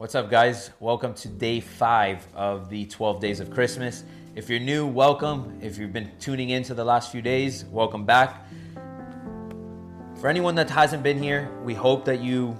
What's up, guys? Welcome to day five of the 12 days of Christmas. If you're new, welcome. If you've been tuning in to the last few days, welcome back. For anyone that hasn't been here, we hope that you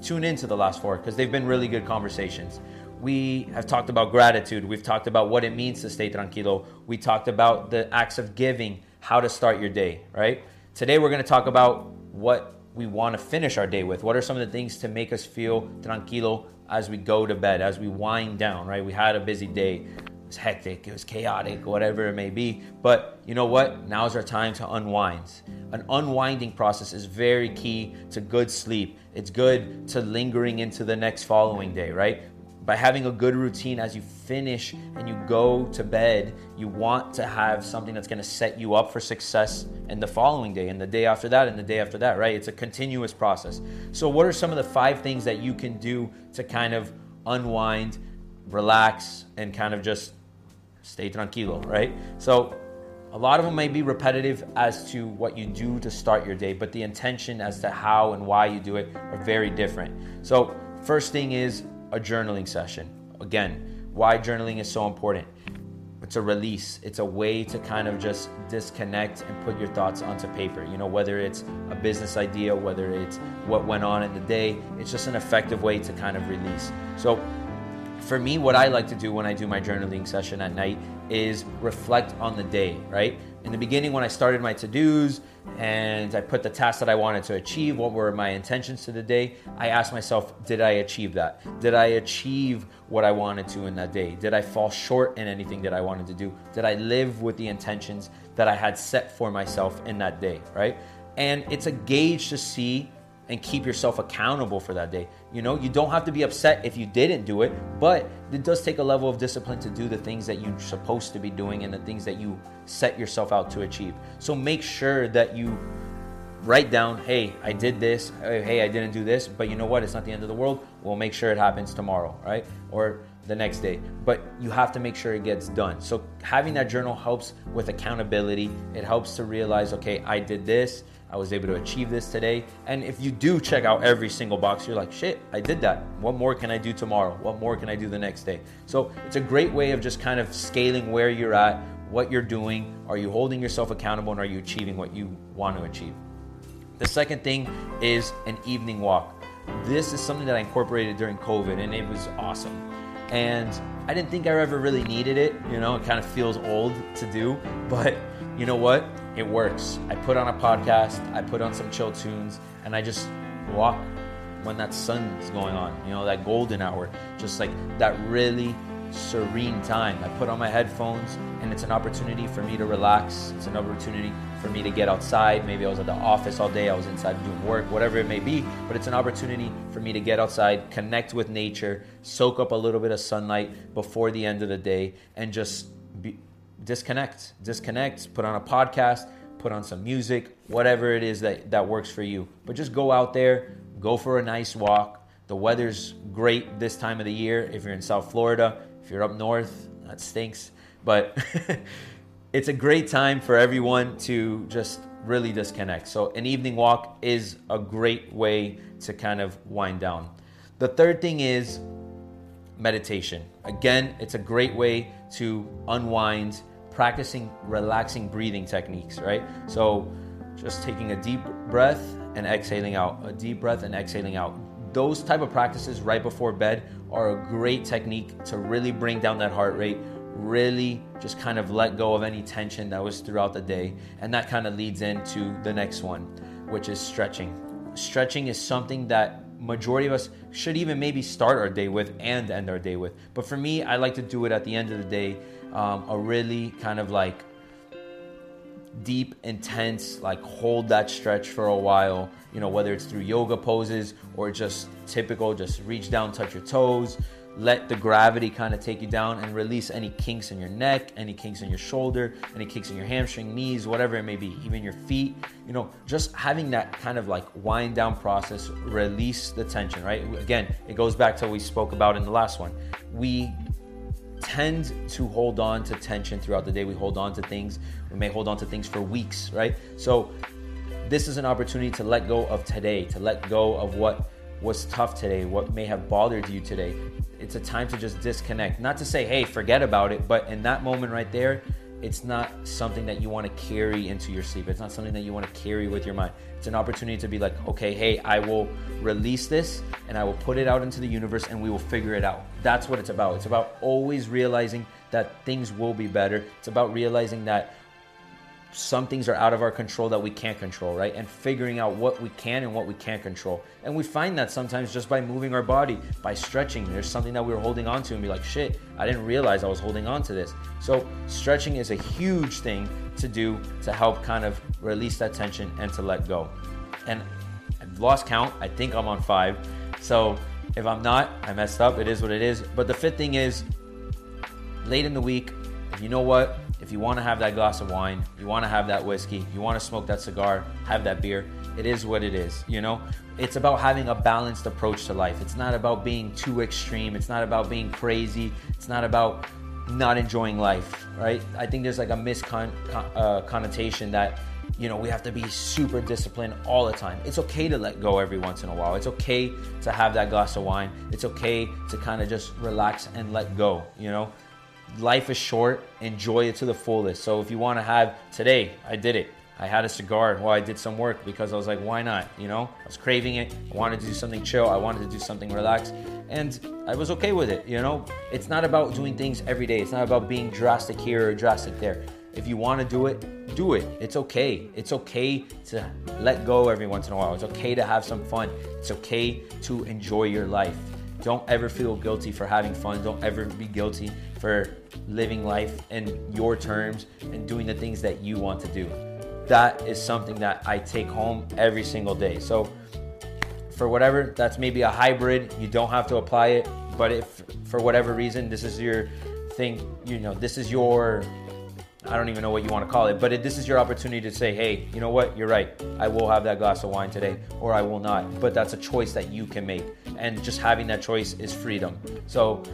tune into the last four because they've been really good conversations. We have talked about gratitude. We've talked about what it means to stay tranquilo. We talked about the acts of giving, how to start your day, right? Today, we're going to talk about what we want to finish our day with? What are some of the things to make us feel tranquilo as we go to bed, as we wind down, right? We had a busy day. It was hectic, it was chaotic, whatever it may be. But you know what? Now is our time to unwind. An unwinding process is very key to good sleep. It's good to lingering into the next following day, right? By having a good routine as you finish and you go to bed, you want to have something that's going to set you up for success in the following day and the day after that and the day after that, right? It's a continuous process. So, what are some of the five things that you can do to kind of unwind, relax, and kind of just stay tranquilo, right? So, a lot of them may be repetitive as to what you do to start your day, but the intention as to how and why you do it are very different. So, first thing is a journaling session. Again, why journaling is so important. It's a release. It's a way to kind of just disconnect and put your thoughts onto paper. You know, whether it's a business idea, whether it's what went on in the day, it's just an effective way to kind of release. So, for me, what I like to do when I do my journaling session at night is reflect on the day, right? In the beginning, when I started my to dos and I put the tasks that I wanted to achieve, what were my intentions to the day, I asked myself, did I achieve that? Did I achieve what I wanted to in that day? Did I fall short in anything that I wanted to do? Did I live with the intentions that I had set for myself in that day, right? And it's a gauge to see and keep yourself accountable for that day. You know, you don't have to be upset if you didn't do it, but it does take a level of discipline to do the things that you're supposed to be doing and the things that you set yourself out to achieve. So make sure that you write down, hey, I did this, hey, I didn't do this, but you know what? It's not the end of the world. We'll make sure it happens tomorrow, right? Or the next day. But you have to make sure it gets done. So having that journal helps with accountability. It helps to realize, okay, I did this I was able to achieve this today. And if you do check out every single box, you're like, shit, I did that. What more can I do tomorrow? What more can I do the next day? So it's a great way of just kind of scaling where you're at, what you're doing. Are you holding yourself accountable and are you achieving what you want to achieve? The second thing is an evening walk. This is something that I incorporated during COVID and it was awesome. And I didn't think I ever really needed it. You know, it kind of feels old to do, but you know what? It works. I put on a podcast, I put on some chill tunes, and I just walk when that sun is going on, you know, that golden hour, just like that really serene time. I put on my headphones, and it's an opportunity for me to relax. It's an opportunity for me to get outside. Maybe I was at the office all day, I was inside doing work, whatever it may be, but it's an opportunity for me to get outside, connect with nature, soak up a little bit of sunlight before the end of the day, and just be disconnect, disconnect, put on a podcast, put on some music, whatever it is that, that works for you. But just go out there, go for a nice walk. The weather's great this time of the year. If you're in South Florida, if you're up north, that stinks. But it's a great time for everyone to just really disconnect. So, an evening walk is a great way to kind of wind down. The third thing is meditation. Again, it's a great way to unwind practicing relaxing breathing techniques, right? So just taking a deep breath and exhaling out, a deep breath and exhaling out. Those type of practices right before bed are a great technique to really bring down that heart rate, really just kind of let go of any tension that was throughout the day. And that kind of leads into the next one, which is stretching. Stretching is something that majority of us should even maybe start our day with and end our day with. But for me, I like to do it at the end of the day um, a really kind of like deep, intense, like hold that stretch for a while, you know, whether it's through yoga poses or just typical, just reach down, touch your toes, let the gravity kind of take you down and release any kinks in your neck, any kinks in your shoulder, any kinks in your hamstring, knees, whatever it may be, even your feet. You know, just having that kind of like wind down process, release the tension, right? Again, it goes back to what we spoke about in the last one. We tend to hold on to tension throughout the day. We hold on to things. We may hold on to things for weeks, right? So, this is an opportunity to let go of today, to let go of what was tough today, what may have bothered you today. It's a time to just disconnect. Not to say, hey, forget about it, but in that moment right there, it's not something that you want to carry into your sleep. It's not something that you want to carry with your mind. It's an opportunity to be like, okay, hey, I will release this and I will put it out into the universe and we will figure it out. That's what it's about. It's about always realizing that things will be better. It's about realizing that some things are out of our control that we can't control, right? And figuring out what we can and what we can't control. And we find that sometimes just by moving our body, by stretching. There's something that we were holding on to and be like, shit, I didn't realize I was holding on to this. So, stretching is a huge thing to do to help kind of release that tension and to let go. And I've lost count. I think I'm on five. So, if I'm not, I messed up. It is what it is. But the fifth thing is late in the week, you know what? If you want to have that glass of wine, you want to have that whiskey, you want to smoke that cigar, have that beer, it is what it is, you know? It's about having a balanced approach to life. It's not about being too extreme. It's not about being crazy. It's not about not enjoying life, right? I think there's like a misconnotation uh, that you know we have to be super disciplined all the time. It's okay to let go every once in a while. It's okay to have that glass of wine. It's okay to kind of just relax and let go, you know? Life is short. Enjoy it to the fullest. So if you want to have today, I did it. I had a cigar while I did some work because I was like, why not? You know, I was craving it. I wanted to do something chill. I wanted to do something relaxed. And I was okay with it. You know, it's not about doing things every day. It's not about being drastic here or drastic there. If you want to do it, do it. It's okay. It's okay to let go every once in a while. It's okay to have some fun. It's okay to enjoy your life. Don't ever feel guilty for having fun. Don't ever be guilty for living life in your terms and doing the things that you want to do. That is something that I take home every single day. So, for whatever, that's maybe a hybrid. You don't have to apply it, but if for whatever reason this is your thing, you know, this is your I don't even know what you want to call it, but it, this is your opportunity to say, hey, you know what? You're right. I will have that glass of wine today, or I will not. But that's a choice that you can make. And just having that choice is freedom. So,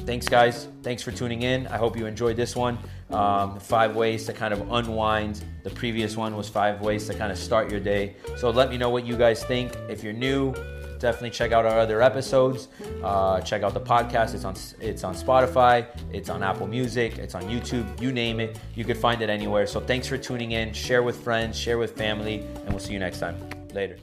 thanks, guys. Thanks for tuning in. I hope you enjoyed this one. Um, five ways to kind of unwind. The previous one was five ways to kind of start your day. So, let me know what you guys think. If you're new, definitely check out our other episodes. Uh, check out the podcast. It's on it's on Spotify. It's on Apple Music. It's on YouTube. You name it, you could find it anywhere. So thanks for tuning in. Share with friends. Share with family, and we'll see you next time. Later.